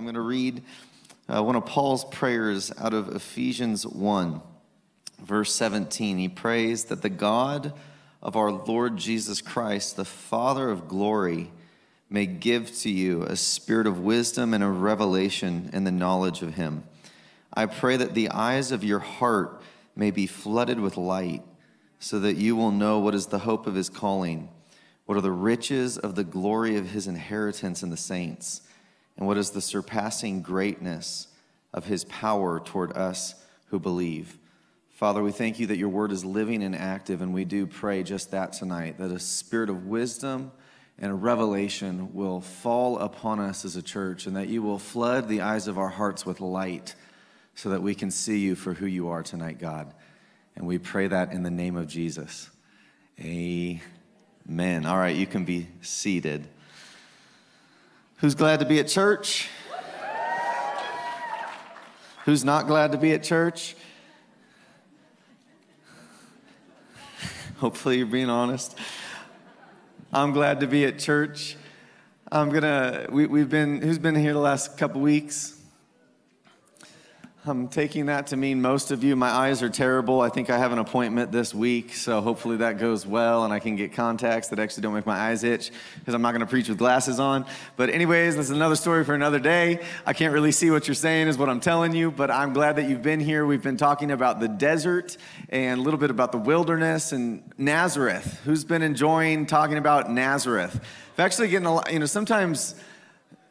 I'm going to read uh, one of Paul's prayers out of Ephesians 1, verse 17. He prays that the God of our Lord Jesus Christ, the Father of glory, may give to you a spirit of wisdom and a revelation in the knowledge of him. I pray that the eyes of your heart may be flooded with light, so that you will know what is the hope of his calling, what are the riches of the glory of his inheritance in the saints, and what is the surpassing greatness of his power toward us who believe. Father, we thank you that your word is living and active, and we do pray just that tonight that a spirit of wisdom and a revelation will fall upon us as a church, and that you will flood the eyes of our hearts with light so that we can see you for who you are tonight, God. And we pray that in the name of Jesus. Amen. All right, you can be seated. Who's glad to be at church? Who's not glad to be at church? Hopefully, you're being honest. I'm glad to be at church. I'm gonna. We, we've been. Who's been here the last couple weeks? I'm taking that to mean most of you. My eyes are terrible. I think I have an appointment this week, so hopefully that goes well and I can get contacts that actually don't make my eyes itch because I'm not going to preach with glasses on. But, anyways, that's another story for another day. I can't really see what you're saying, is what I'm telling you, but I'm glad that you've been here. We've been talking about the desert and a little bit about the wilderness and Nazareth. Who's been enjoying talking about Nazareth? I've actually getting a lot, you know, sometimes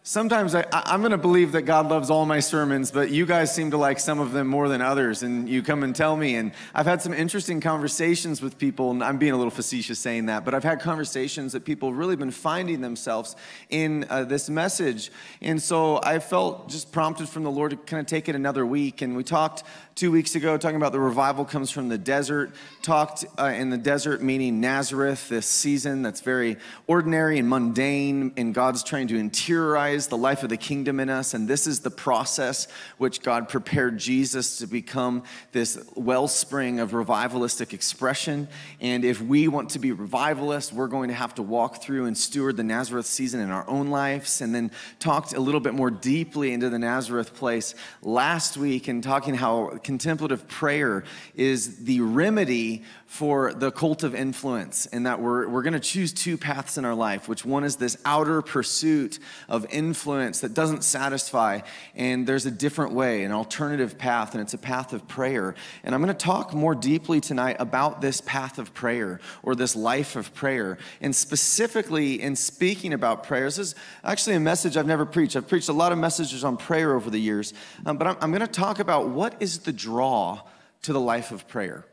Sometimes I, am going to believe that God loves all my sermons, but you guys seem to like some of them more than others, and you come and tell me. And I've had some interesting conversations with people, and I'm being a little facetious saying that, but I've had conversations that people really been finding themselves in uh, this message. And so I felt just prompted from the Lord to kind of take it another week. And we talked two weeks ago talking about the revival comes from the desert. Talked uh, in the desert, meaning Nazareth, this season that's very ordinary and mundane, and God's trying to interiorize the life of the kingdom in us. And this is the process which God prepared Jesus to become this wellspring of revivalistic expression. And if we want to be revivalists, we're going to have to walk through and steward the Nazareth season in our own lives. And then talked a little bit more deeply into the Nazareth place last week and talking how contemplative prayer is the remedy for the cult of influence, and that we're, we're going to choose two paths in our life, which one is this outer pursuit of influence that doesn't satisfy, and there's a different way, an alternative path, and it's a path of prayer. And I'm going to talk more deeply tonight about this path of prayer or this life of prayer. And specifically, in speaking about prayer, this is actually a message I've never preached. I've preached a lot of messages on prayer over the years, um, but I'm, I'm going to talk about what is the draw to the life of prayer.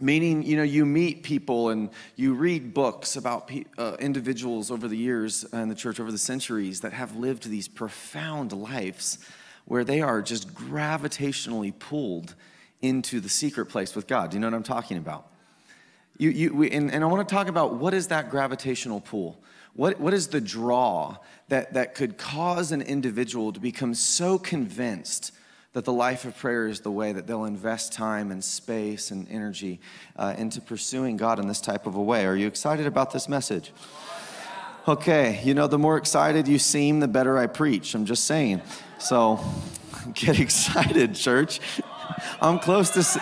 Meaning, you know, you meet people and you read books about pe- uh, individuals over the years in the church, over the centuries, that have lived these profound lives where they are just gravitationally pulled into the secret place with God. Do you know what I'm talking about? You, you, we, and, and I want to talk about what is that gravitational pull? What, what is the draw that, that could cause an individual to become so convinced that the life of prayer is the way that they'll invest time and space and energy uh, into pursuing God in this type of a way. Are you excited about this message? Okay, you know, the more excited you seem, the better I preach. I'm just saying. So get excited, church. I'm close to.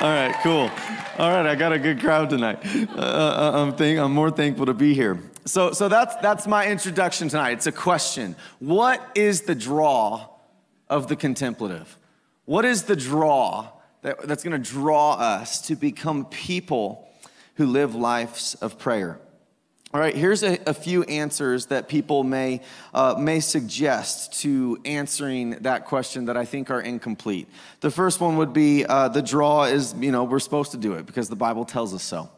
All right, cool. All right, I got a good crowd tonight. Uh, uh I'm, think, I'm more thankful to be here. So, so that's, that's my introduction tonight. It's a question. What is the draw of the contemplative? What is the draw that, that's going to draw us to become people who live lives of prayer? All right, here's a, a few answers that people may, uh, may suggest to answering that question that I think are incomplete. The first one would be uh, the draw is, you know, we're supposed to do it because the Bible tells us so.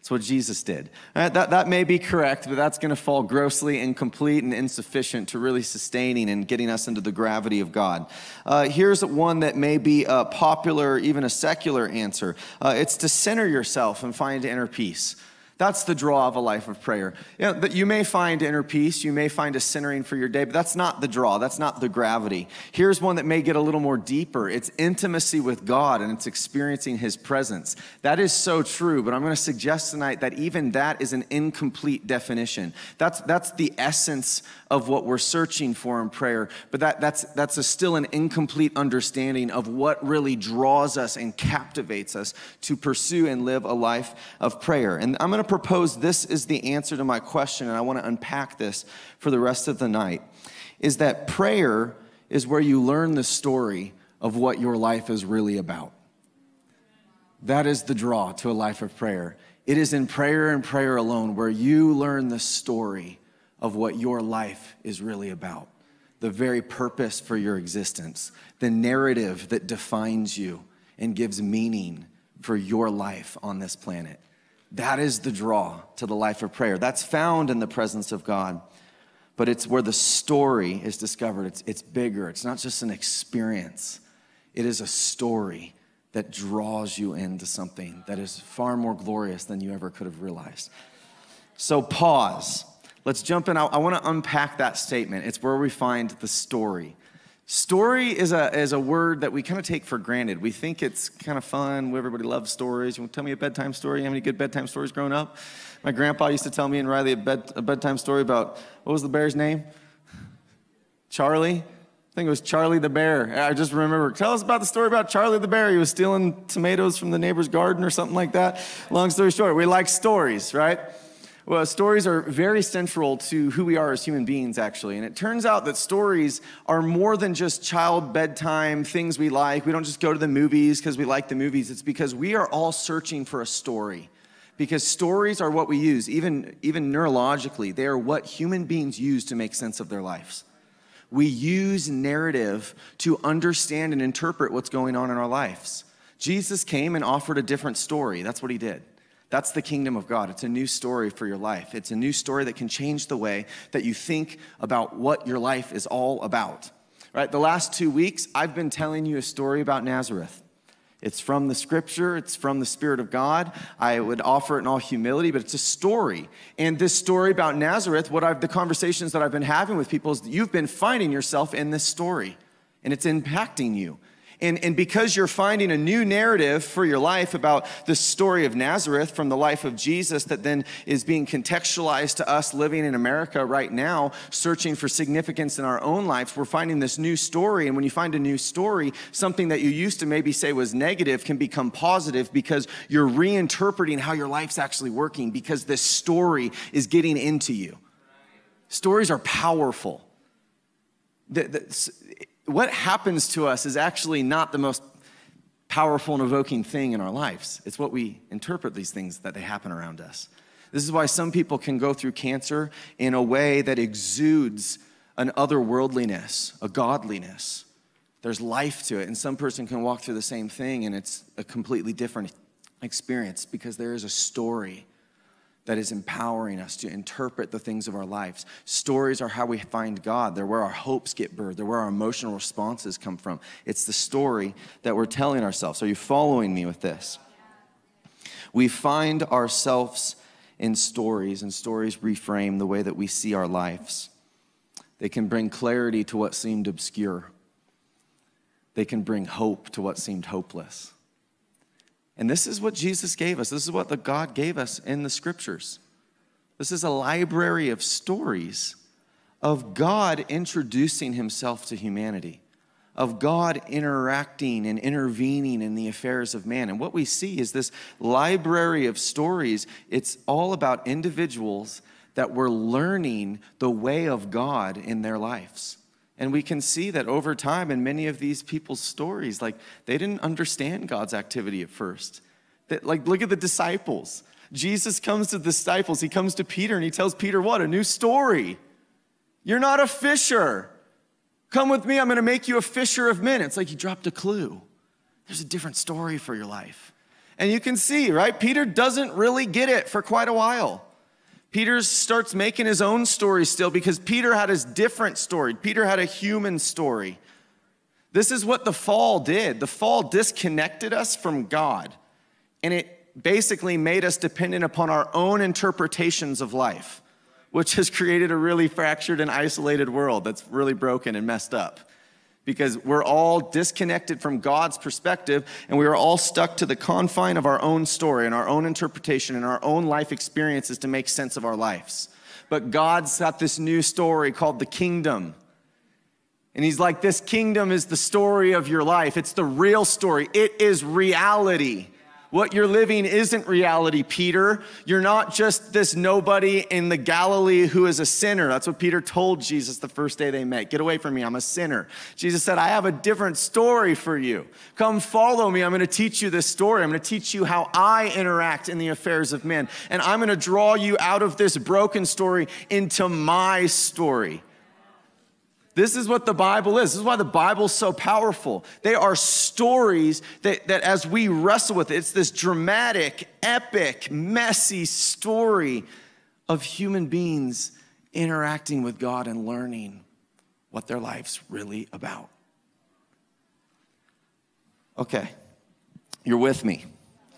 It's what Jesus did. Right, that, that may be correct, but that's going to fall grossly incomplete and insufficient to really sustaining and getting us into the gravity of God. Uh, here's one that may be a popular, even a secular answer uh, it's to center yourself and find inner peace That's the draw of a life of prayer. You know, that you may find inner peace, you may find a centering for your day, but that's not the draw. That's not the gravity. Here's one that may get a little more deeper. It's intimacy with God and it's experiencing his presence. That is so true, but I'm going to suggest tonight that even that is an incomplete definition. That's that's the essence of what we're searching for in prayer, but that that's that's a, still an incomplete understanding of what really draws us and captivates us to pursue and live a life of prayer. And I'm going to propose this is the answer to my question, and I want to unpack this for the rest of the night, is that prayer is where you learn the story of what your life is really about. That is the draw to a life of prayer. It is in prayer and prayer alone where you learn the story of what your life is really about, the very purpose for your existence, the narrative that defines you and gives meaning for your life on this planet. That is the draw to the life of prayer. That's found in the presence of God. But it's where the story is discovered. It's, it's bigger. It's not just an experience, it is a story that draws you into something that is far more glorious than you ever could have realized. So, pause. Let's jump in. I, I want to unpack that statement. It's where we find the story. Story is a, is a word that we kind of take for granted. We think it's kind of fun. Everybody loves stories. You want to tell me a bedtime story? You have any good bedtime stories growing up? My grandpa used to tell me and Riley a, bed, a bedtime story about what was the bear's name? Charlie? I think it was Charlie the bear. I just remember. Tell us about the story about Charlie the bear. He was stealing tomatoes from the neighbor's garden or something like that. Long story short, we like stories, right? Well, stories are very central to who we are as human beings, actually. And it turns out that stories are more than just child bedtime things we like. We don't just go to the movies because we like the movies. It's because we are all searching for a story. Because stories are what we use, even, even neurologically, they are what human beings use to make sense of their lives. We use narrative to understand and interpret what's going on in our lives. Jesus came and offered a different story. That's what he did. That's the kingdom of God. It's a new story for your life. It's a new story that can change the way that you think about what your life is all about. Right? The last two weeks, I've been telling you a story about Nazareth. It's from the scripture, it's from the Spirit of God. I would offer it in all humility, but it's a story. And this story about Nazareth, what I've the conversations that I've been having with people is that you've been finding yourself in this story, and it's impacting you. And, and because you're finding a new narrative for your life about the story of Nazareth from the life of Jesus that then is being contextualized to us living in America right now, searching for significance in our own lives, we're finding this new story. And when you find a new story, something that you used to maybe say was negative can become positive because you're reinterpreting how your life's actually working because this story is getting into you. Stories are powerful. The, the, what happens to us is actually not the most powerful and evoking thing in our lives. It's what we interpret these things that they happen around us. This is why some people can go through cancer in a way that exudes an otherworldliness, a godliness. There's life to it. And some person can walk through the same thing and it's a completely different experience because there is a story that is empowering us to interpret the things of our lives. Stories are how we find God. They're where our hopes get birthed. They're where our emotional responses come from. It's the story that we're telling ourselves. Are you following me with this? We find ourselves in stories, and stories reframe the way that we see our lives. They can bring clarity to what seemed obscure, they can bring hope to what seemed hopeless. And this is what Jesus gave us. This is what the God gave us in the scriptures. This is a library of stories of God introducing himself to humanity, of God interacting and intervening in the affairs of man. And what we see is this library of stories, it's all about individuals that were learning the way of God in their lives. And we can see that over time in many of these people's stories, like they didn't understand God's activity at first. That, like, look at the disciples. Jesus comes to the disciples, he comes to Peter and he tells Peter, What? A new story. You're not a fisher. Come with me, I'm gonna make you a fisher of men. It's like he dropped a clue. There's a different story for your life. And you can see, right? Peter doesn't really get it for quite a while. Peter starts making his own story still because Peter had his different story. Peter had a human story. This is what the fall did. The fall disconnected us from God, and it basically made us dependent upon our own interpretations of life, which has created a really fractured and isolated world that's really broken and messed up. Because we're all disconnected from God's perspective, and we are all stuck to the confine of our own story and our own interpretation and our own life experiences to make sense of our lives. But God's got this new story called the kingdom. And he's like, This kingdom is the story of your life. It's the real story, it is reality. What you're living isn't reality, Peter. You're not just this nobody in the Galilee who is a sinner. That's what Peter told Jesus the first day they met. Get away from me, I'm a sinner. Jesus said, I have a different story for you. Come follow me. I'm going to teach you this story. I'm going to teach you how I interact in the affairs of men. And I'm going to draw you out of this broken story into my story. This is what the Bible is. This is why the Bible's so powerful. They are stories that, that as we wrestle with it, it's this dramatic, epic, messy story of human beings interacting with God and learning what their life's really about. Okay, you're with me.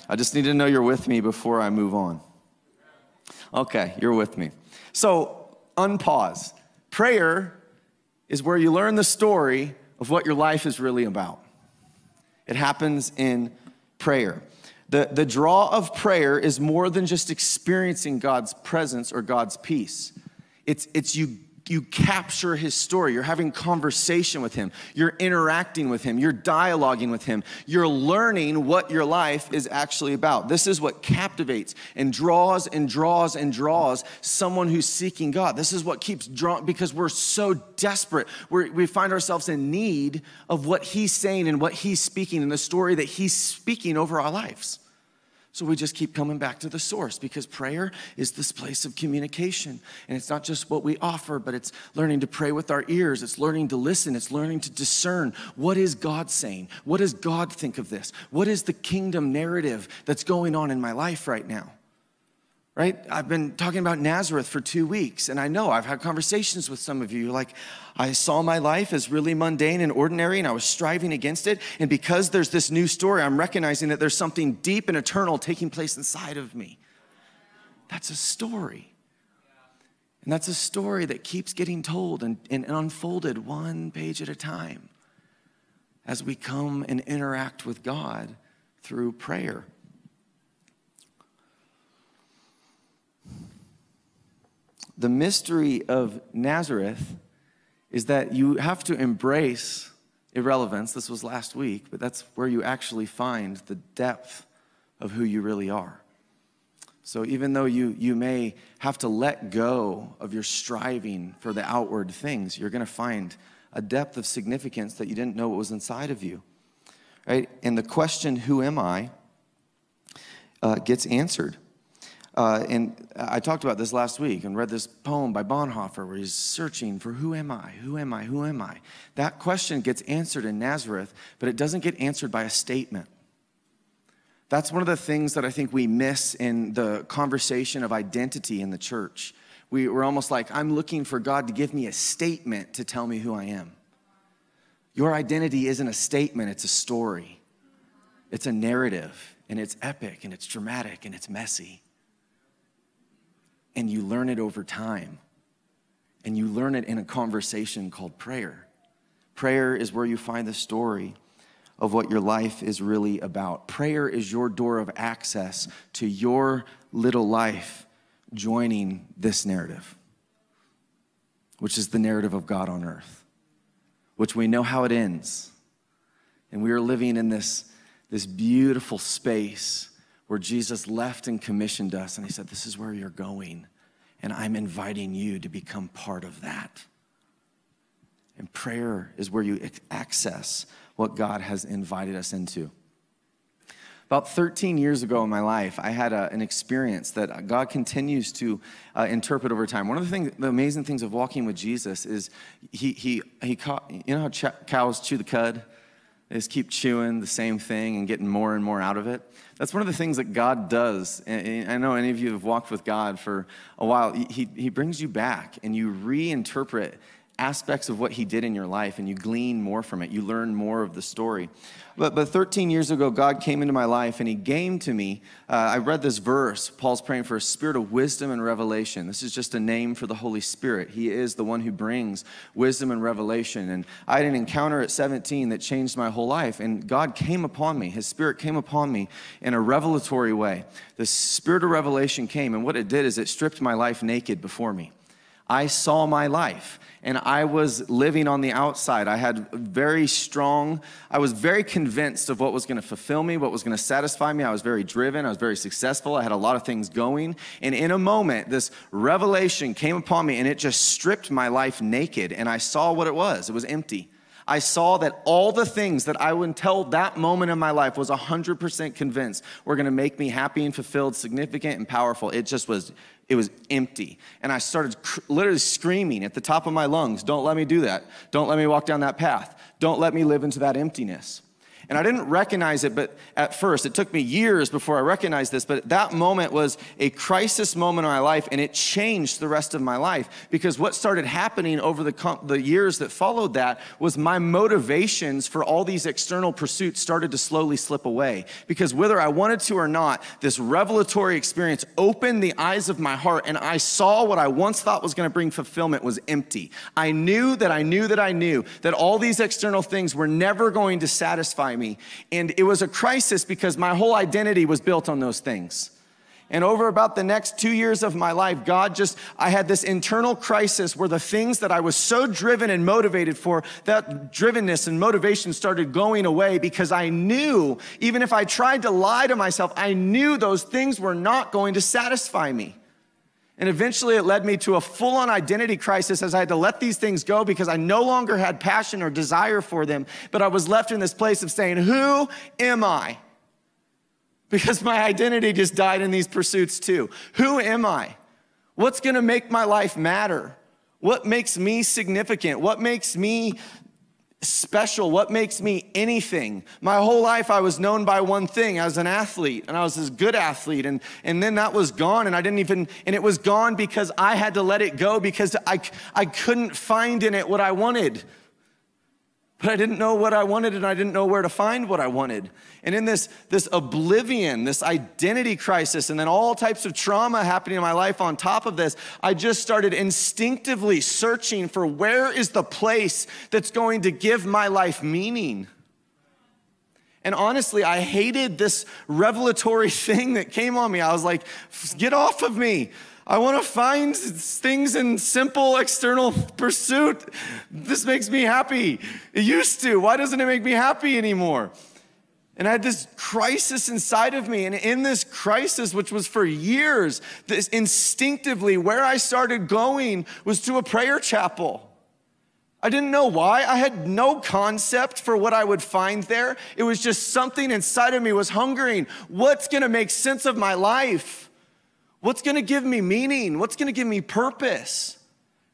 I just need to know you're with me before I move on. Okay, you're with me. So, unpause. Prayer is where you learn the story of what your life is really about. It happens in prayer. The, the draw of prayer is more than just experiencing God's presence or God's peace. It's, it's you you capture his story. You're having conversation with him. You're interacting with him. You're dialoguing with him. You're learning what your life is actually about. This is what captivates and draws and draws and draws someone who's seeking God. This is what keeps drawing because we're so desperate. We're, we find ourselves in need of what he's saying and what he's speaking and the story that he's speaking over our lives. So we just keep coming back to the source because prayer is this place of communication. And it's not just what we offer, but it's learning to pray with our ears. It's learning to listen. It's learning to discern what is God saying? What does God think of this? What is the kingdom narrative that's going on in my life right now? Right? I've been talking about Nazareth for two weeks, and I know I've had conversations with some of you. Like, I saw my life as really mundane and ordinary, and I was striving against it. And because there's this new story, I'm recognizing that there's something deep and eternal taking place inside of me. That's a story. And that's a story that keeps getting told and, and unfolded one page at a time as we come and interact with God through prayer. The mystery of Nazareth is that you have to embrace irrelevance. This was last week, but that's where you actually find the depth of who you really are. So even though you, you may have to let go of your striving for the outward things, you're going to find a depth of significance that you didn't know what was inside of you. Right? And the question, who am I, uh, gets answered. Uh, and I talked about this last week and read this poem by Bonhoeffer where he's searching for who am I? Who am I? Who am I? That question gets answered in Nazareth, but it doesn't get answered by a statement. That's one of the things that I think we miss in the conversation of identity in the church. We, we're almost like, I'm looking for God to give me a statement to tell me who I am. Your identity isn't a statement, it's a story, it's a narrative, and it's epic, and it's dramatic, and it's messy and you learn it over time. And you learn it in a conversation called prayer. Prayer is where you find the story of what your life is really about. Prayer is your door of access to your little life joining this narrative, which is the narrative of God on earth, which we know how it ends. And we are living in this, this beautiful space where Jesus left and commissioned us, and he said, This is where you're going, and I'm inviting you to become part of that. And prayer is where you access what God has invited us into. About 13 years ago in my life, I had a, an experience that God continues to uh, interpret over time. One of the things, the amazing things of walking with Jesus is he, he, he caught, you know how ch- cows chew the cud? They just keep chewing the same thing and getting more and more out of it. That's one of the things that God does. And I know any of you have walked with God for a while. He, he brings you back and you reinterpret aspects of what he did in your life and you glean more from it. You learn more of the story. But, but 13 years ago, God came into my life and he came to me. Uh, I read this verse. Paul's praying for a spirit of wisdom and revelation. This is just a name for the Holy Spirit. He is the one who brings wisdom and revelation. And I had an encounter at 17 that changed my whole life. And God came upon me. His spirit came upon me in a revelatory way. The spirit of revelation came. And what it did is it stripped my life naked before me. I saw my life and I was living on the outside. I had very strong, I was very convinced of what was going to fulfill me, what was going to satisfy me. I was very driven, I was very successful, I had a lot of things going. And in a moment, this revelation came upon me and it just stripped my life naked. And I saw what it was it was empty. I saw that all the things that I would until that moment in my life was 100% convinced were going to make me happy and fulfilled, significant and powerful. It just was it was empty. And I started cr- literally screaming at the top of my lungs, Don't let me do that. Don't let me walk down that path. Don't let me live into that emptiness. And I didn't recognize it, but at first, it took me years before I recognized this, but that moment was a crisis moment in my life, and it changed the rest of my life. Because what started happening over the, the years that followed that was my motivations for all these external pursuits started to slowly slip away. Because whether I wanted to or not, this revelatory experience opened the eyes of my heart, and I saw what I once thought was gonna bring fulfillment was empty. I knew that I knew that I knew that all these external things were never going to satisfy by me. And it was a crisis because my whole identity was built on those things. And over about the next two years of my life, God just, I had this internal crisis where the things that I was so driven and motivated for, that drivenness and motivation started going away because I knew, even if I tried to lie to myself, I knew those things were not going to satisfy me. And eventually it led me to a full on identity crisis as I had to let these things go because I no longer had passion or desire for them. But I was left in this place of saying, Who am I? Because my identity just died in these pursuits too. Who am I? What's gonna make my life matter? What makes me significant? What makes me special, what makes me anything. My whole life I was known by one thing as an athlete, and I was this good athlete, and, and then that was gone, and I didn't even, and it was gone because I had to let it go because I, I couldn't find in it what I wanted but I didn't know what I wanted and I didn't know where to find what I wanted. And in this, this oblivion, this identity crisis, and then all types of trauma happening in my life on top of this, I just started instinctively searching for where is the place that's going to give my life meaning. And honestly, I hated this revelatory thing that came on me. I was like, get off of me. I want to find things in simple external pursuit. This makes me happy. It used to. Why doesn't it make me happy anymore? And I had this crisis inside of me. And in this crisis, which was for years, this instinctively, where I started going was to a prayer chapel. I didn't know why. I had no concept for what I would find there. It was just something inside of me was hungering. What's going to make sense of my life? What's going to give me meaning? What's going to give me purpose?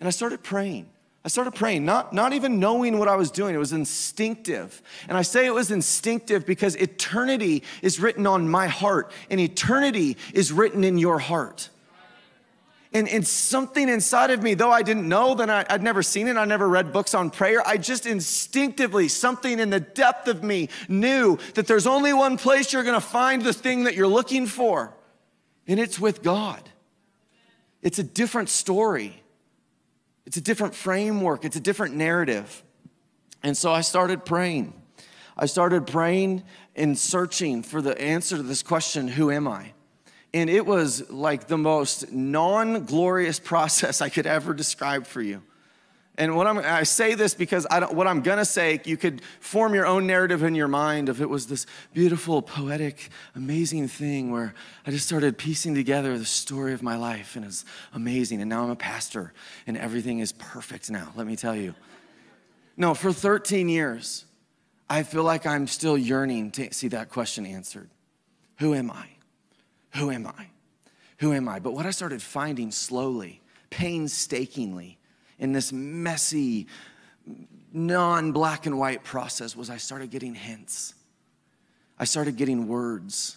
And I started praying. I started praying, not, not even knowing what I was doing. It was instinctive. And I say it was instinctive because eternity is written on my heart, and eternity is written in your heart. And, and something inside of me, though I didn't know, then I, would never seen it, I never read books on prayer, I just instinctively, something in the depth of me knew that there's only one place you're gonna find the thing that you're looking for and it's with God. It's a different story, it's a different framework, it's a different narrative. And so I started praying. I started praying and searching for the answer to this question who am I? And it was like the most non glorious process I could ever describe for you. And what I'm, I say this because I don't, what I'm gonna say, you could form your own narrative in your mind of it was this beautiful, poetic, amazing thing where I just started piecing together the story of my life and it's amazing. And now I'm a pastor and everything is perfect now, let me tell you. No, for 13 years, I feel like I'm still yearning to see that question answered. Who am I? Who am I? Who am I? But what I started finding slowly, painstakingly, in this messy, non black and white process was I started getting hints. I started getting words.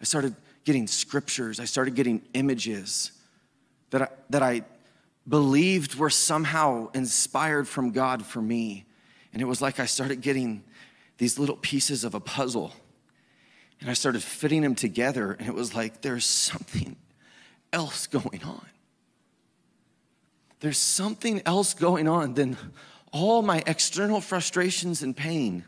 I started getting scriptures. I started getting images that I, that I believed were somehow inspired from God for me. And it was like I started getting these little pieces of a puzzle and I started fitting them together, and it was like there's something else going on. There's something else going on than all my external frustrations and pain.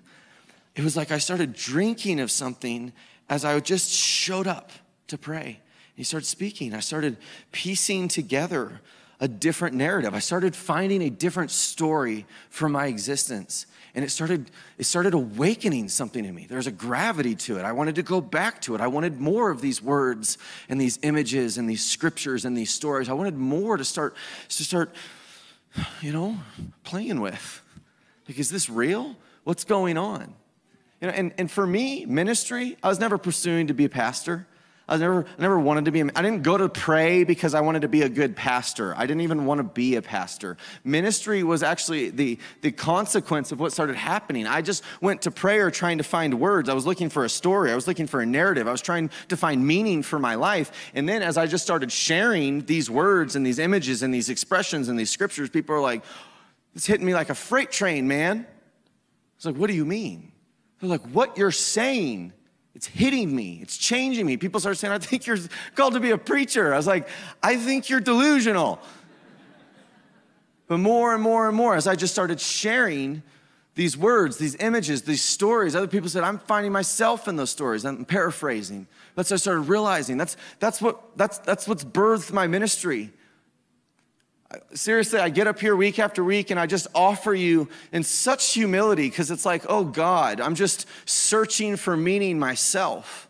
It was like I started drinking of something as I just showed up to pray. He started speaking. I started piecing together a different narrative. I started finding a different story for my existence and it started it started awakening something in me. There's a gravity to it. I wanted to go back to it. I wanted more of these words and these images and these scriptures and these stories. I wanted more to start to start you know playing with. Like is this real? What's going on? You know and, and for me ministry i was never pursuing to be a pastor I never, I never wanted to be, I didn't go to pray because I wanted to be a good pastor. I didn't even want to be a pastor. Ministry was actually the, the consequence of what started happening. I just went to prayer trying to find words. I was looking for a story. I was looking for a narrative. I was trying to find meaning for my life. And then as I just started sharing these words and these images and these expressions and these scriptures, people are like, it's hitting me like a freight train, man. It's like, what do you mean? They're like, what you're saying it's hitting me. It's changing me. People start saying, I think you're called to be a preacher. I was like, I think you're delusional. But more and more and more, as I just started sharing these words, these images, these stories, other people said, I'm finding myself in those stories. I'm paraphrasing. But so I started realizing that's, that's, what, that's, that's what's birthed my ministry seriously, I get up here week after week and I just offer you in such humility because it's like, oh God, I'm just searching for meaning myself.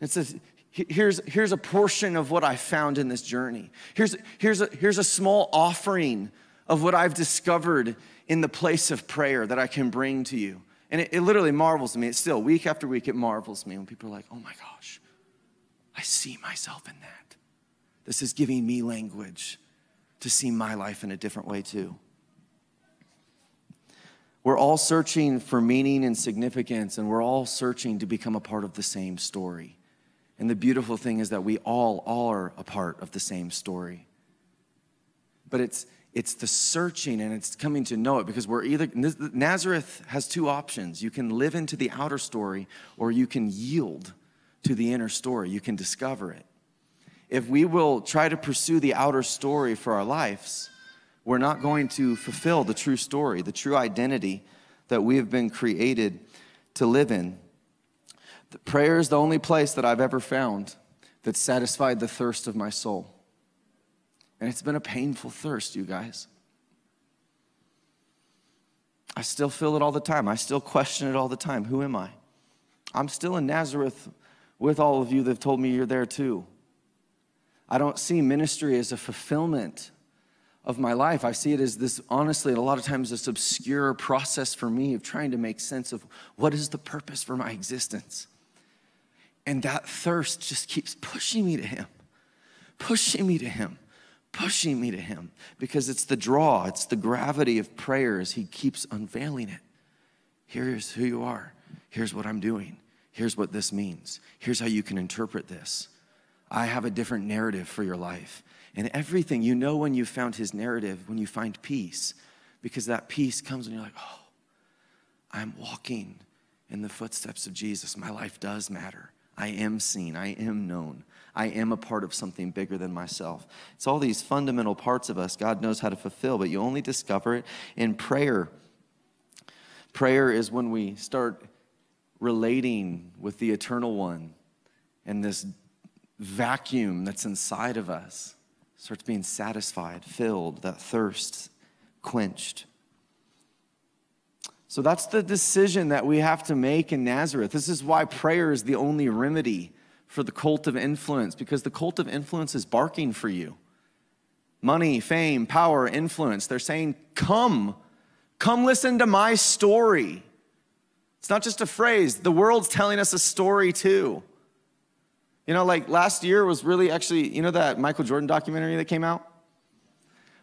It's a, here's, here's a portion of what I found in this journey. Here's, here's, a, here's a small offering of what I've discovered in the place of prayer that I can bring to you. And it, it literally marvels me. It's still, week after week, it marvels me when people are like, oh my gosh, I see myself in that. This is giving me language to see my life in a different way too. We're all searching for meaning and significance, and we're all searching to become a part of the same story. And the beautiful thing is that we all are a part of the same story. But it's it's the searching and it's coming to know it because we're either Nazareth has two options. You can live into the outer story or you can yield to the inner story. You can discover it if we will try to pursue the outer story for our lives, we're not going to fulfill the true story, the true identity that we have been created to live in. The prayer is the only place that I've ever found that satisfied the thirst of my soul. And it's been a painful thirst, you guys. I still feel it all the time. I still question it all the time. Who am I? I'm still in Nazareth with all of you that have told me you're there too. I don't see ministry as a fulfillment of my life. I see it as this, honestly, a lot of times, this obscure process for me of trying to make sense of what is the purpose for my existence. And that thirst just keeps pushing me to Him, pushing me to Him, pushing me to Him, because it's the draw, it's the gravity of prayer as He keeps unveiling it. Here's who you are. Here's what I'm doing. Here's what this means. Here's how you can interpret this. I have a different narrative for your life. And everything, you know, when you found his narrative, when you find peace, because that peace comes when you're like, oh, I'm walking in the footsteps of Jesus. My life does matter. I am seen. I am known. I am a part of something bigger than myself. It's all these fundamental parts of us God knows how to fulfill, but you only discover it in prayer. Prayer is when we start relating with the eternal one and this vacuum that's inside of us starts being satisfied, filled, that thirst quenched. So that's the decision that we have to make in Nazareth. This is why prayer is the only remedy for the cult of influence, because the cult of influence is barking for you. Money, fame, power, influence. They're saying, Come, come listen to my story. It's not just a phrase, the world's telling us a story too. You know, like last year was really actually, you know, that Michael Jordan documentary that came out?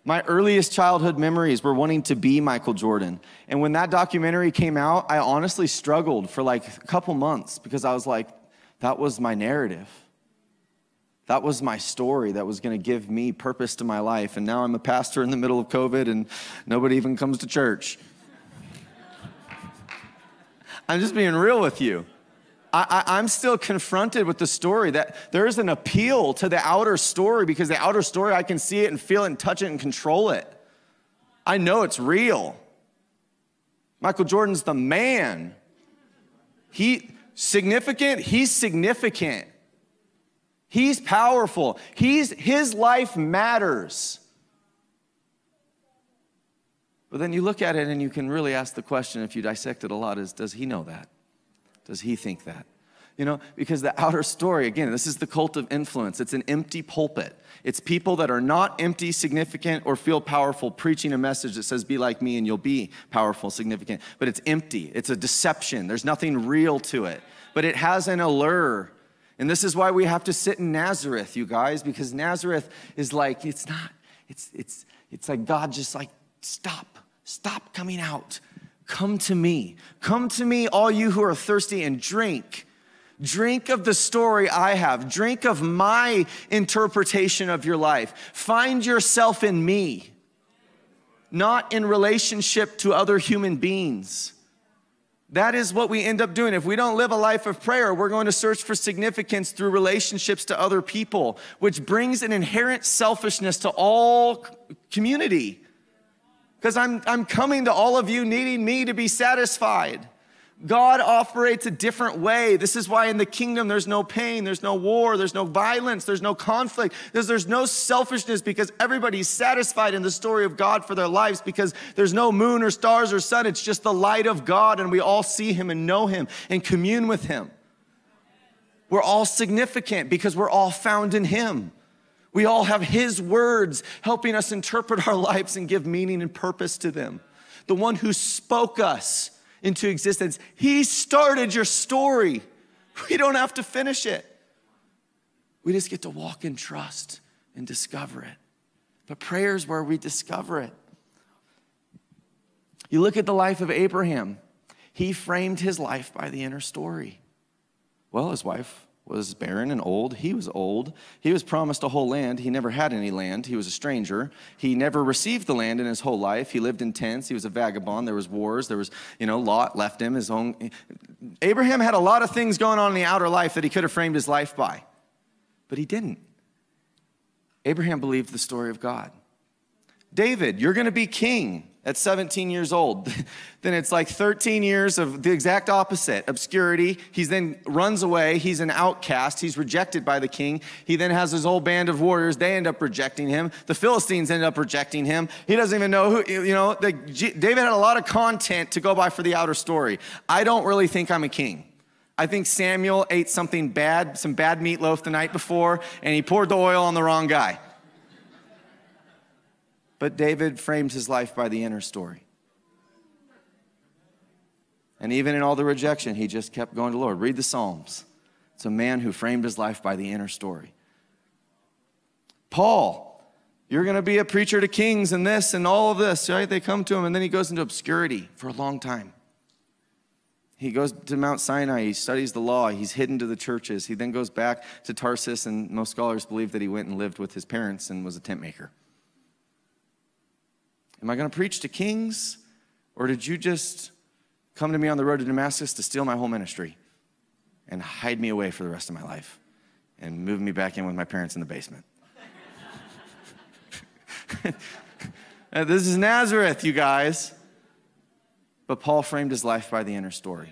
My earliest childhood memories were wanting to be Michael Jordan. And when that documentary came out, I honestly struggled for like a couple months because I was like, that was my narrative. That was my story that was going to give me purpose to my life. And now I'm a pastor in the middle of COVID and nobody even comes to church. I'm just being real with you. I, am still confronted with the story that there is an appeal to the outer story because the outer story, I can see it and feel it and touch it and control it. I know it's real. Michael Jordan's the man. He significant, he's significant. He's powerful. He's his life matters. But then you look at it and you can really ask the question if you dissect it a lot is does he know that? Does he think that? You know, because the outer story, again, this is the cult of influence. It's an empty pulpit. It's people that are not empty, significant, or feel powerful preaching a message that says, be like me and you'll be powerful, significant. But it's empty. It's a deception. There's nothing real to it. But it has an allure. And this is why we have to sit in Nazareth, you guys, because Nazareth is like, it's not, it's, it's, it's like God just like, stop, stop coming out. Come to me. Come to me, all you who are thirsty, and drink. Drink of the story I have. Drink of my interpretation of your life. Find yourself in me, not in relationship to other human beings. That is what we end up doing. If we don't live a life of prayer, we're going to search for significance through relationships to other people, which brings an inherent selfishness to all community because I'm, I'm coming to all of you needing me to be satisfied. God operates a different way. This is why in the kingdom there's no pain, there's no war, there's no violence, there's no conflict, there's, there's no selfishness because everybody's satisfied in the story of God for their lives because there's no moon or stars or sun. It's just the light of God and we all see Him and know Him and commune with Him. We're all significant because we're all found in Him. We all have His words helping us interpret our lives and give meaning and purpose to them. The one who spoke us into existence, He started your story. We don't have to finish it. We just get to walk in trust and discover it. But prayer is where we discover it. You look at the life of Abraham, he framed his life by the inner story. Well, his wife was barren and old. He was old. He was promised a whole land. He never had any land. He was a stranger. He never received the land in his whole life. He lived in tents. He was a vagabond. There was wars. There was, you know, Lot left him his own. Abraham had a lot of things going on in the outer life that he could have framed his life by, but he didn't. Abraham believed the story of God. David, you're going to be king at 17 years old. then it's like 13 years of the exact opposite obscurity. He then runs away. He's an outcast. He's rejected by the king. He then has his whole band of warriors. They end up rejecting him. The Philistines end up rejecting him. He doesn't even know who, you know, the, David had a lot of content to go by for the outer story. I don't really think I'm a king. I think Samuel ate something bad, some bad meatloaf the night before, and he poured the oil on the wrong guy. But David framed his life by the inner story. And even in all the rejection, he just kept going to Lord. Read the Psalms. It's a man who framed his life by the inner story. Paul, you're going to be a preacher to kings and this and all of this, right? They come to him and then he goes into obscurity for a long time. He goes to Mount Sinai, he studies the law, he's hidden to the churches. He then goes back to Tarsus, and most scholars believe that he went and lived with his parents and was a tent maker. Am I going to preach to kings? Or did you just come to me on the road to Damascus to steal my whole ministry and hide me away for the rest of my life and move me back in with my parents in the basement? Uh, this is Nazareth, you guys. But Paul framed his life by the inner story.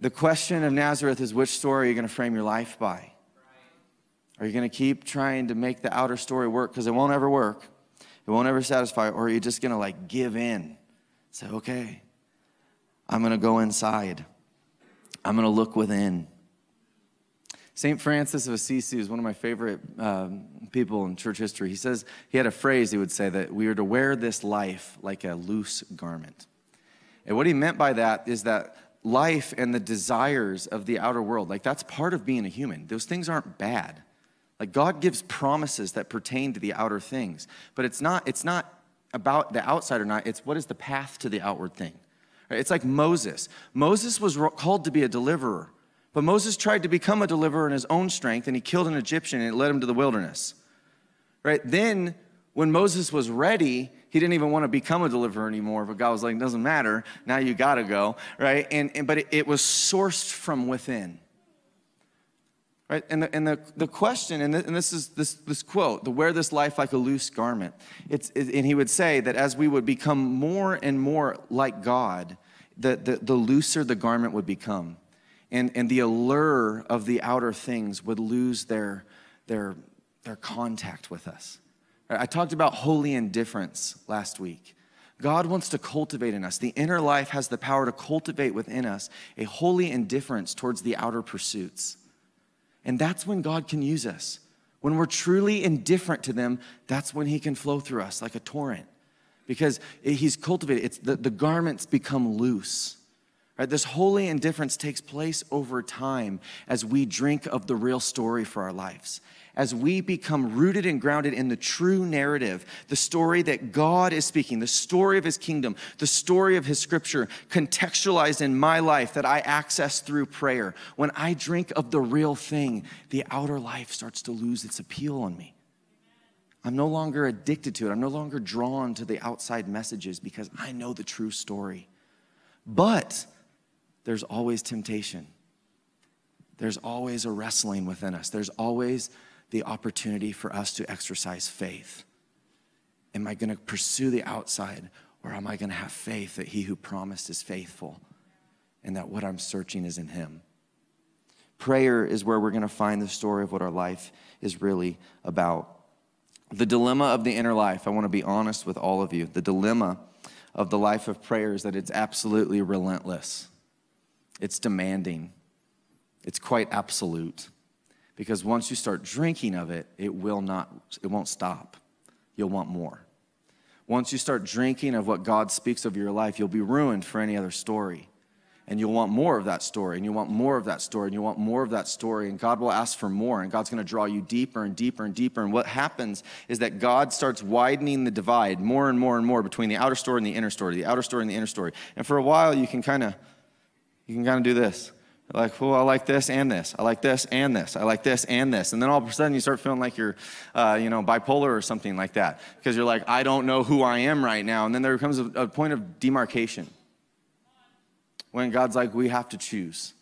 The question of Nazareth is which story are you going to frame your life by? Are you going to keep trying to make the outer story work? Because it won't ever work. It won't ever satisfy. Or you're you just to like give in? Say, okay, I'm to go inside. I'm to look within. St. Francis of Assisi is one of my favorite um, people in church history. He says, he had a phrase he would say that we are to wear this life like a loose garment. And what he meant by that is that life and the desires of the outer world, like that's part of being a human. Those things aren't bad. Like God gives promises that pertain to the outer things, but it's not, it's not about the outside or not, it's what is the path to the outward thing. It's like Moses. Moses was called to be a deliverer, But Moses tried to become a deliverer in his own strength, and he killed an Egyptian, and it led him to the wilderness. Right? Then, when Moses was ready, he didn't even want to become a deliverer anymore. But God was like, doesn't matter. Now you got to go. Right? And, and, but it, it was sourced from within. Right? And, the, and the, the question, and, the, and this is this, this quote, the wear this life like a loose garment. It's, it, and he would say that as we would become more and more like God, the, the, the looser the garment would become. And, and the allure of the outer things would lose their, their, their contact with us. I talked about holy indifference last week. God wants to cultivate in us. The inner life has the power to cultivate within us a holy indifference towards the outer pursuits. And that's when God can use us. When we're truly indifferent to them, that's when He can flow through us like a torrent. Because He's cultivated, it's the, the garments become loose. Right? This holy indifference takes place over time as we drink of the real story for our lives as we become rooted and grounded in the true narrative, the story that God is speaking, the story of his kingdom, the story of his scripture, contextualized in my life that I access through prayer. When I drink of the real thing, the outer life starts to lose its appeal on me. I'm no longer addicted to it. I'm no longer drawn to the outside messages because I know the true story. But there's always temptation. There's always a wrestling within us. There's always the opportunity for us to exercise faith. Am I going to pursue the outside or am I going to have faith that he who promised is faithful and that what I'm searching is in him? Prayer is where we're going to find the story of what our life is really about. The dilemma of the inner life, I want to be honest with all of you. The dilemma of the life of prayer is that it's absolutely relentless, it's demanding, it's quite absolute. Because once you start drinking of it, it will not, it won't stop. You'll want more. Once you start drinking of what God speaks of your life, you'll be ruined for any other story. And you'll want more of that story, and you'll want more of that story, and you'll want more of that story, and God will ask for more, and God's gonna draw you deeper and deeper and deeper. And what happens is that God starts widening the divide more and more and more between the outer story and the inner story, the outer story and the inner story. And for a while, you can kind of, you can kind of do this. Like, well, I like this and this. I like this and this. I like this and this. And then all of a sudden you start feeling like you're, uh, you know, bipolar or something like that. Because you're like, I don't know who I am right now. And then there comes a, a point of demarcation when God's like, we have to choose.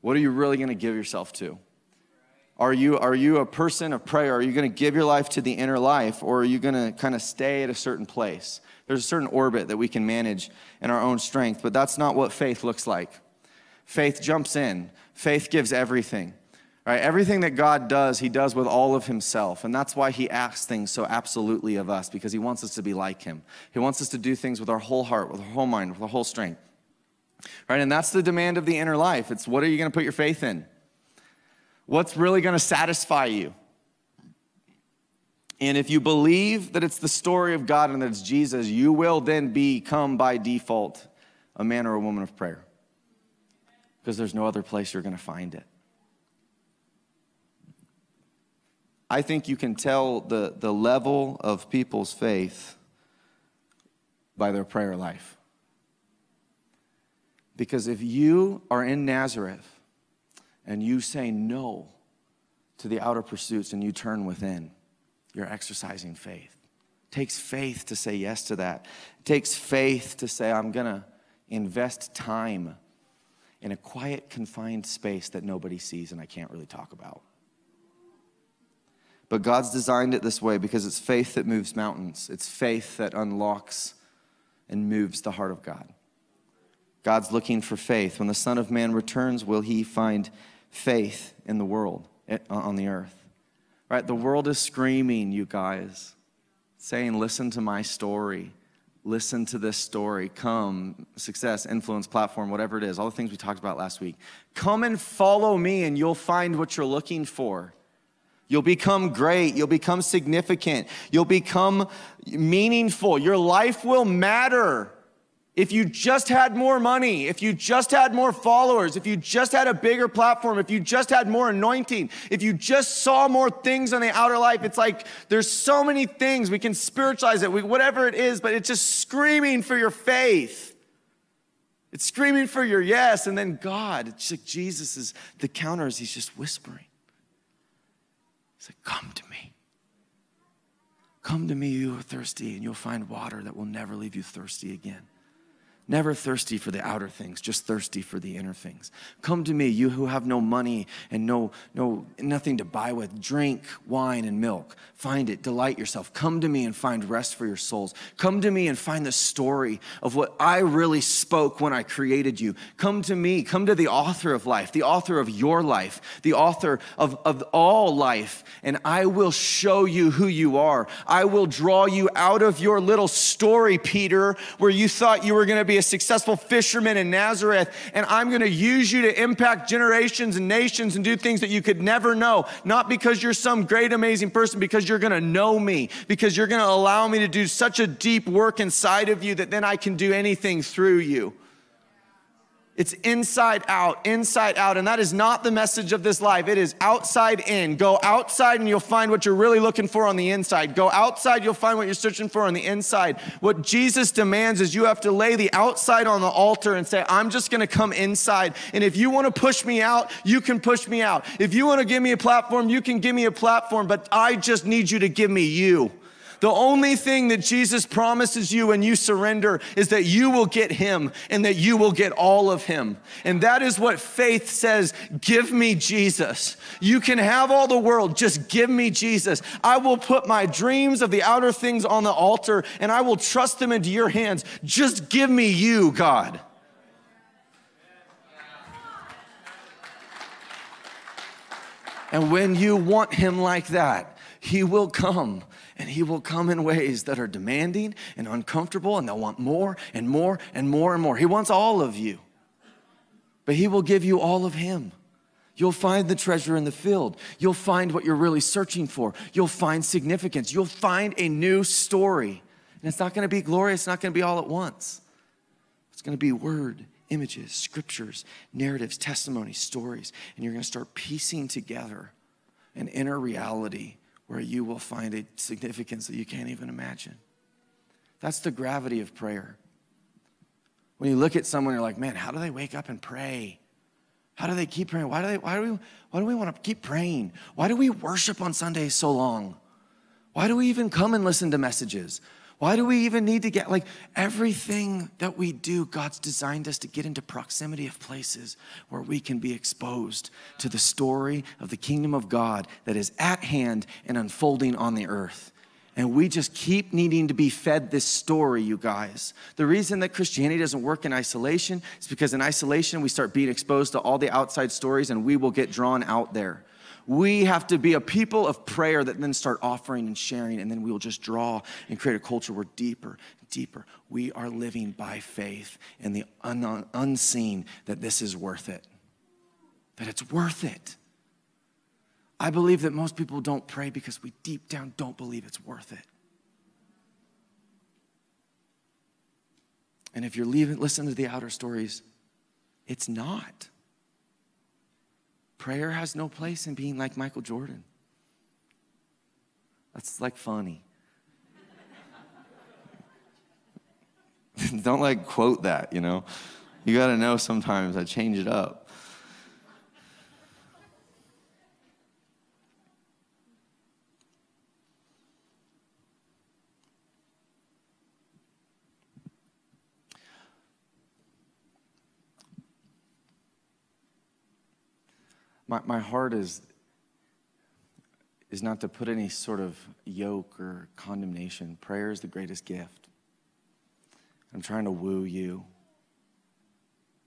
What are you really going to give yourself to? Are you, are you a person of prayer? Are you going to give your life to the inner life, or are you going to kind of stay at a certain place? There's a certain orbit that we can manage in our own strength, but that's not what faith looks like. Faith jumps in, faith gives everything. Right? Everything that God does, He does with all of Himself. And that's why He asks things so absolutely of us, because He wants us to be like Him. He wants us to do things with our whole heart, with our whole mind, with our whole strength. Right? And that's the demand of the inner life. It's what are you going to put your faith in? What's really going to satisfy you? And if you believe that it's the story of God and that it's Jesus, you will then become by default a man or a woman of prayer because there's no other place you're going to find it. I think you can tell the, the level of people's faith by their prayer life. Because if you are in Nazareth and you say no to the outer pursuits and you turn within, you're exercising faith. It takes faith to say yes to that. It takes faith to say, I'm going to invest time in a quiet, confined space that nobody sees and I can't really talk about. But God's designed it this way because it's faith that moves mountains, it's faith that unlocks and moves the heart of God. God's looking for faith. When the Son of Man returns, will he find faith in the world, eh, on the earth? Right? The world is screaming, you guys, saying, Listen to my story listen to this story, come, success, influence, platform, whatever it is, all the things we talked about last week. Come and follow me, and you'll find what you're looking for. You'll become great. You'll become significant. You'll become meaningful. Your life will matter. If you just had more money, if you just had more followers, if you just had a bigger platform, if you just had more anointing, if you just saw more things on the outer life, it's like there's so many things. We can spiritualize it, whatever it is, but it's just screaming for your faith. It's screaming for your yes. And then God, it's like Jesus is the counter as he's just whispering. He's like, Come to me. Come to me, you are thirsty, and you'll find water that will never leave you thirsty again. Never thirsty for the outer things, just thirsty for the inner things. Come to me, you who have no money and no, no nothing to buy with. Drink wine and milk. Find it, delight yourself. Come to me and find rest for your souls. Come to me and find the story of what I really spoke when I created you. Come to me, come to the author of life, the author of your life, the author of, of all life, and I will show you who you are. I will draw you out of your little story, Peter, where you thought you were going to be a successful fisherman in Nazareth, and I'm going to use you to impact generations and nations and do things that you could never know. Not because you're some great, amazing person, because you're going to know me, because you're going to allow me to do such a deep work inside of you that then I can do anything through you. It's inside out, inside out. And that is not the message of this life. It is outside in. Go outside and you'll find what you're really looking for on the inside. Go outside, you'll find what you're searching for on the inside. What Jesus demands is you have to lay the outside on the altar and say, I'm just gonna come inside. And if you wanna push me out, you can push me out. If you wanna give me a platform, you can give me a platform, but I just need you to give me you. The only thing that Jesus promises you when you surrender is that you will get Him and that you will get all of Him. And that is what faith says give me Jesus. You can have all the world, just give me Jesus. I will put my dreams of the outer things on the altar and I will trust them into your hands. Just give me you, God. And when you want him like that, he will come and he will come in ways that are demanding and uncomfortable, and they'll want more and more and more and more. He wants all of you, but he will give you all of him. You'll find the treasure in the field. You'll find what you're really searching for. You'll find significance. You'll find a new story. And it's not going to be glorious, it's not going to be all at once. It's going to be word, images, scriptures, narratives, testimonies, stories. And you're going to start piecing together an inner reality where you will find a significance that you can't even imagine. That's the gravity of prayer. When you look at someone, you're like, man, how do they wake up and pray? How do they keep praying? Why do, they, why, do we, why do we want to keep praying? Why do we worship on Sundays so long? Why do we even come and listen to messages? Why do we even need to get like everything that we do? God's designed us to get into proximity of places where we can be exposed to the story of the kingdom of God that is at hand and unfolding on the earth. And we just keep needing to be fed this story, you guys. The reason that Christianity doesn't work in isolation is because in isolation, we start being exposed to all the outside stories and we will get drawn out there. We have to be a people of prayer that then start offering and sharing, and then we will just draw and create a culture where deeper, deeper, we are living by faith in the un- unseen that this is worth it, that it's worth it. I believe that most people don't pray because we deep down don't believe it's worth it. And if you're leaving, listen to the outer stories, it's not. Prayer has no place in being like Michael Jordan. That's like funny. Don't like quote that, you know. You got to know sometimes I change it up. My, my heart is, is not to put any sort of yoke or condemnation. Prayer is the greatest gift. I'm trying to woo you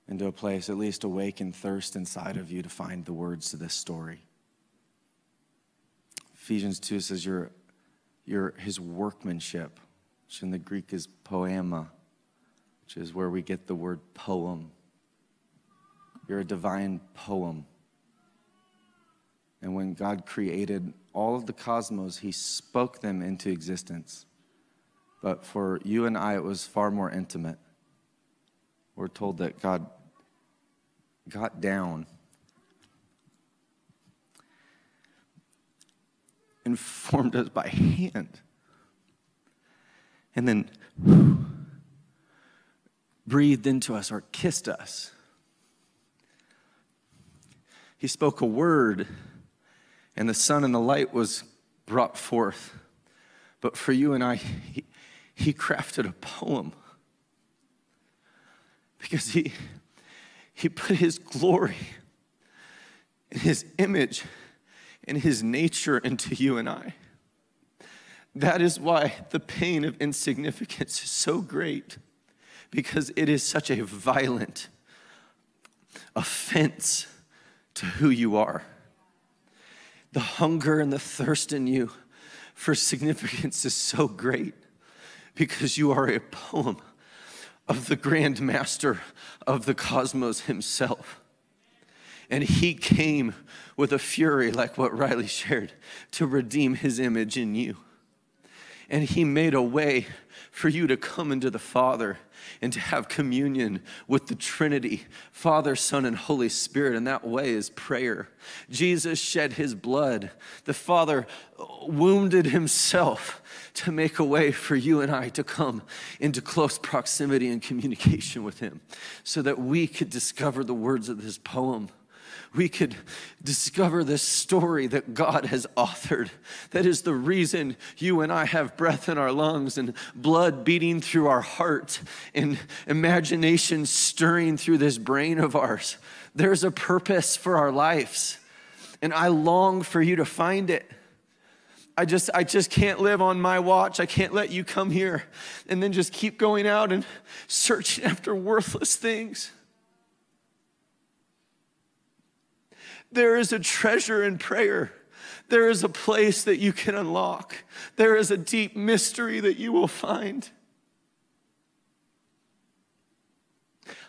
into a place, at least awaken thirst inside of you to find the words to this story. Ephesians 2 says you're, you're his workmanship, which in the Greek is poema, which is where we get the word poem. You're a divine poem. And when God created all of the cosmos, He spoke them into existence. But for you and I, it was far more intimate. We're told that God got down and formed us by hand. And then breathed into us or kissed us. He spoke a word, and the sun and the light was brought forth. But for you and I, he, he crafted a poem because he, he put his glory and his image and his nature into you and I. That is why the pain of insignificance is so great because it is such a violent offense to who you are. The hunger and the thirst in you for significance is so great because you are a poem of the grand master of the cosmos himself. And he came with a fury like what Riley shared to redeem his image in you. And he made a way for you to come into the Father and to have communion with the Trinity, Father, Son, and Holy Spirit. And that way is prayer. Jesus shed his blood. The Father wounded himself to make a way for you and I to come into close proximity and communication with him so that we could discover the words of this poem we could discover this story that God has authored. That is the reason you and I have breath in our lungs and blood beating through our heart and imagination stirring through this brain of ours. There's a purpose for our lives, and I long for you to find it. I just I just can't live on my watch. I can't let you come here and then just keep going out and searching after worthless things. There is a treasure in prayer. There is a place that you can unlock. There is a deep mystery that you will find.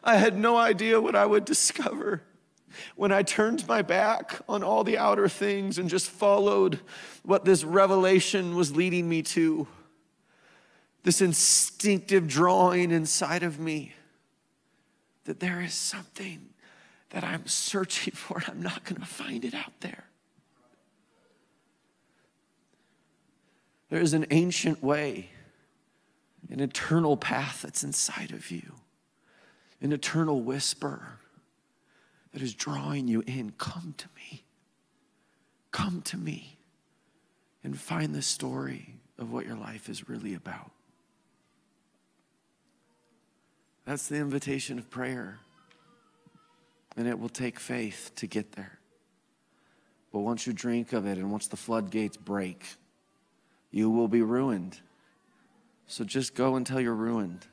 I had no idea what I would discover when I turned my back on all the outer things and just followed what this revelation was leading me to. This instinctive drawing inside of me that there is something that I'm searching for I'm not going to find it out there. There is an ancient way, an eternal path that's inside of you, an eternal whisper that is drawing you in. Come to me. Come to me and find the story of what your life is really about. That's the invitation of prayer. And it will take faith to get there. But once you drink of it and once the floodgates break, you will be ruined. So just go until you're ruined.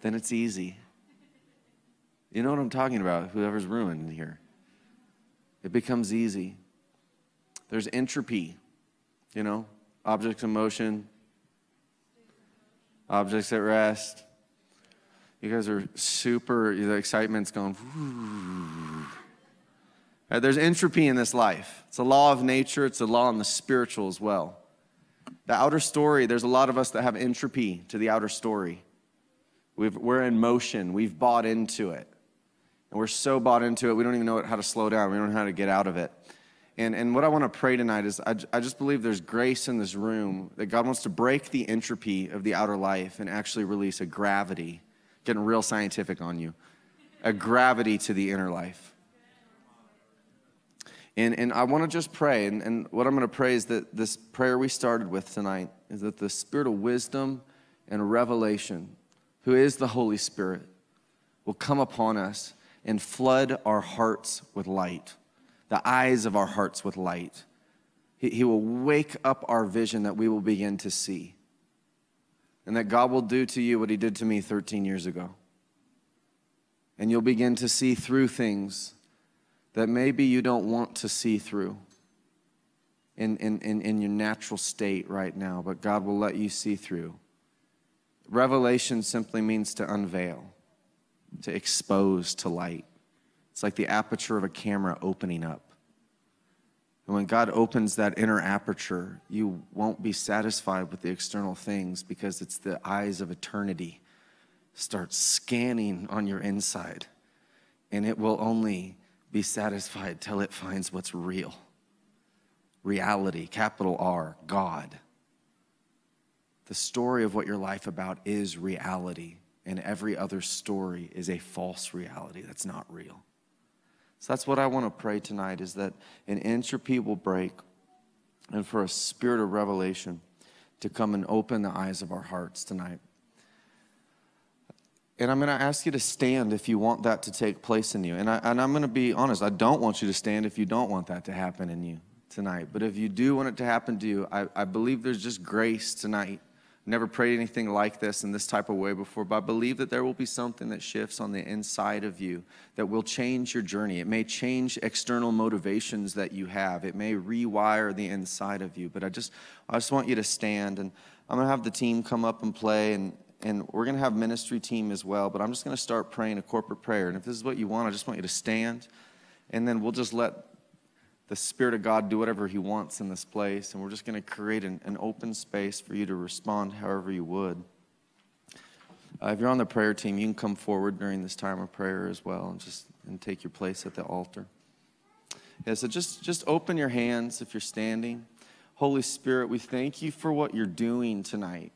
Then it's easy. You know what I'm talking about, whoever's ruined here. It becomes easy. There's entropy, you know, objects in motion, objects at rest. You guys are super, the excitement's going. Right, there's entropy in this life. It's a law of nature, it's a law in the spiritual as well. The outer story, there's a lot of us that have entropy to the outer story. we are in motion, we've bought into it. And we're so bought into it, we don't even know how to slow down, we don't know how to get out of it. And, and what I want to pray tonight is I, I just believe there's grace in this room that God wants to break the entropy of the outer life and actually release a gravity getting real scientific on you, a gravity to the inner life. And, and I want to just pray, and, and what I'm going to pray is that this prayer we started with tonight is that the spirit of wisdom and revelation, who is the Holy Spirit, will come upon us and flood our hearts with light, the eyes of our hearts with light. He, he will wake up our vision that we will begin to see and that God will do to you what He did to me 13 years ago. And you'll begin to see through things that maybe you don't want to see through in, in, in, in your natural state right now, but God will let you see through. Revelation simply means to unveil, to expose to light. It's like the aperture of a camera opening up. And when God opens that inner aperture, you won't be satisfied with the external things because it's the eyes of eternity start scanning on your inside. And it will only be satisfied till it finds what's real. Reality, capital R, God. The story of what your life about is reality. and every other story is a false reality that's not real. So that's what I want to pray tonight is that an entropy will break and for a spirit of revelation to come and open the eyes of our hearts tonight. And I'm going to ask you to stand if you want that to take place in you. And, I, and I'm going to be honest, I don't want you to stand if you don't want that to happen in you tonight. But if you do want it to happen to you, I, I believe there's just grace tonight never prayed anything like this in this type of way before, but I believe that there will be something that shifts on the inside of you that will change your journey. It may change external motivations that you have. It may rewire the inside of you. But I just I just want you to stand and I'm gonna have the team come up and play and and we're gonna have ministry team as well. But I'm just gonna start praying a corporate prayer. And if this is what you want, I just want you to stand and then we'll just let the Spirit of God do whatever He wants in this place, and we're just going to create an, an, open space for you to respond however you would. Uh, if you're on the prayer team, you can come forward during this time of prayer as well, and just and take your place at the altar. Yeah, so just just open your hands if you're standing. Holy Spirit, we thank you for what you're doing tonight.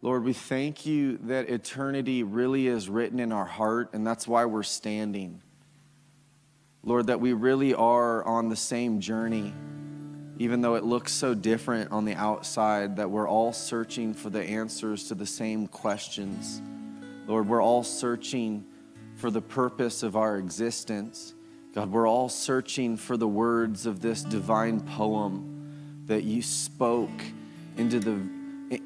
Lord, we thank you that eternity really is written in our heart, and that's why we're standing. Lord, that we really are on the same journey, even though it looks so different on the outside, that we're all searching for the answers to the same questions. Lord, we're all searching for the purpose of our existence. God, we're all searching for the words of this divine poem that you spoke into the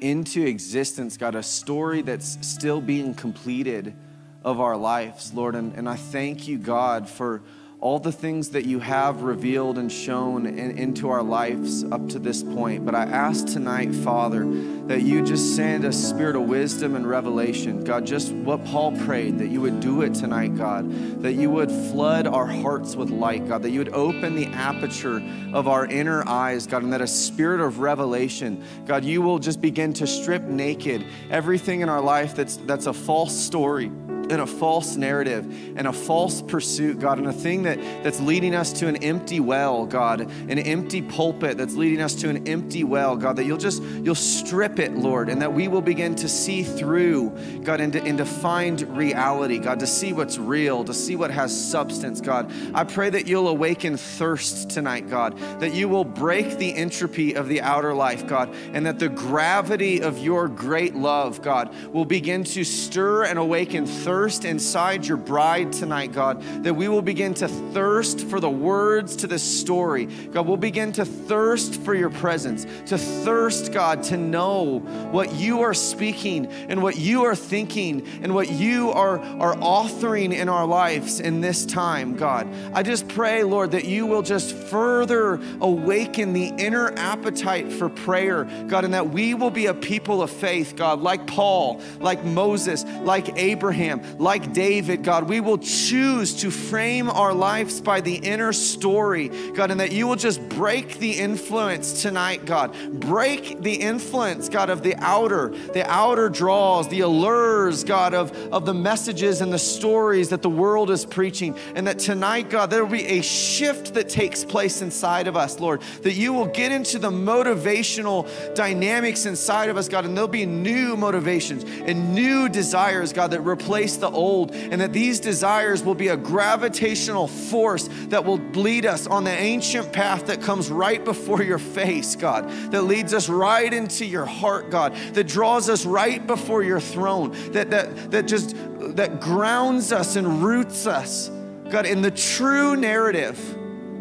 into existence, God, a story that's still being completed of our lives, Lord. And, and I thank you, God, for all the things that you have revealed and shown in, into our lives up to this point. But I ask tonight, Father, that you just send a spirit of wisdom and revelation. God, just what Paul prayed, that you would do it tonight, God, that you would flood our hearts with light, God, that you would open the aperture of our inner eyes, God, and that a spirit of revelation, God, you will just begin to strip naked everything in our life that's, that's a false story and a false narrative and a false pursuit, God, and a thing that, that's leading us to an empty well, God, an empty pulpit that's leading us to an empty well, God, that you'll just, you'll strip it, Lord, and that we will begin to see through, God, and to, and to find reality, God, to see what's real, to see what has substance, God. I pray that you'll awaken thirst tonight, God, that you will break the entropy of the outer life, God, and that the gravity of your great love, God, will begin to stir and awaken thirst thirst inside your bride tonight, God, that we will begin to thirst for the words to this story. God, we'll begin to thirst for your presence, to thirst, God, to know what you are speaking and what you are thinking and what you are, are authoring in our lives in this time, God. I just pray, Lord, that you will just further awaken the inner appetite for prayer, God, and that we will be a people of faith, God, like Paul, like Moses, like Abraham, like David, God, we will choose to frame our lives by the inner story, God, and that you will just break the influence tonight, God. Break the influence, God, of the outer, the outer draws, the allures, God, of, of the messages and the stories that the world is preaching. And that tonight, God, there will be a shift that takes place inside of us, Lord, that you will get into the motivational dynamics inside of us, God, and there'll be new motivations and new desires, God, that replace the old, and that these desires will be a gravitational force that will lead us on the ancient path that comes right before your face, God, that leads us right into your heart, God, that draws us right before your throne, that, that, that just that grounds us and roots us, God, in the true narrative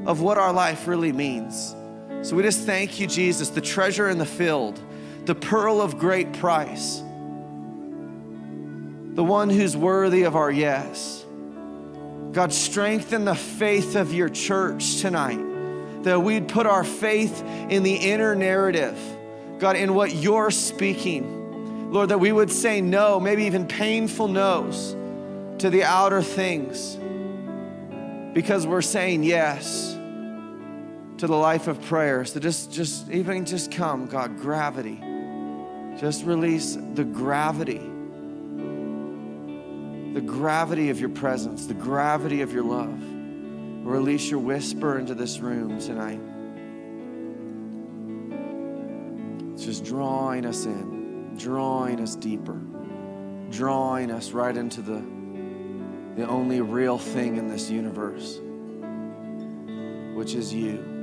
of what our life really means. So we just thank you, Jesus, the treasure in the field, the pearl of great price the one who's worthy of our yes. God, strengthen the faith of your church tonight, that we'd put our faith in the inner narrative, God, in what you're speaking. Lord, that we would say no, maybe even painful no's to the outer things because we're saying yes to the life of prayer. So just, just even just come, God, gravity. Just release the gravity the gravity of your presence, the gravity of your love. Release your whisper into this room tonight. It's just drawing us in, drawing us deeper. drawing us right into the, the only real thing in this universe, which is you.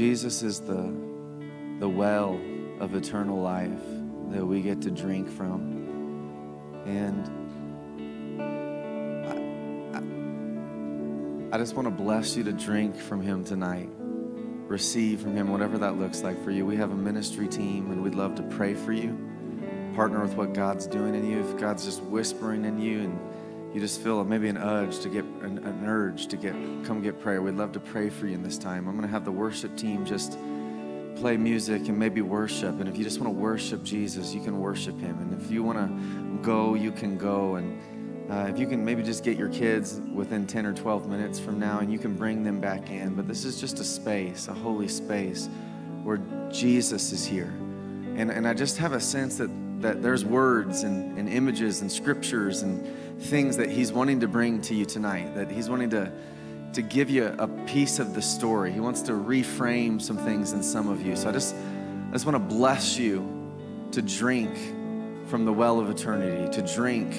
Jesus is the, the well of eternal life that we get to drink from. And I, I, I just want to bless you to drink from Him tonight. Receive from Him, whatever that looks like for you. We have a ministry team, and we'd love to pray for you. Partner with what God's doing in you. If God's just whispering in you and you just feel maybe an urge to get an, an, urge to get come get prayer. We'd love to pray for you in this time. I'm going to have the worship team just play music and maybe worship. And if you just want to worship jesus you can worship him. And if you want to go you can go. And uh, if you can maybe just get your kids within 10 or 12 minutes from now and you can bring them back in. But this is just a space a holy space where jesus is here. And, and i just have a sense that that there's words and, and images and scriptures and things that He's wanting to bring to you tonight, that He's wanting to, to give you a piece of the story. He wants to reframe some things in some of you. So I just, I just want to bless you to drink from the well of eternity, to drink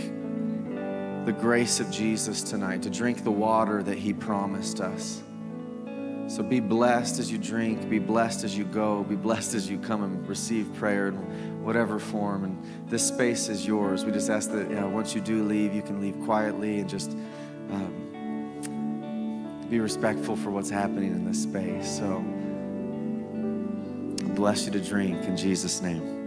the grace of Jesus tonight, to drink the water that He promised us. So be blessed as you drink, be blessed as you go, be blessed as you come and receive prayer whatever form. And this space is yours. We just ask that know, once you do leave, you can leave quietly and just um, be respectful for what's happening in this space. So bless you to drink in Jesus' name.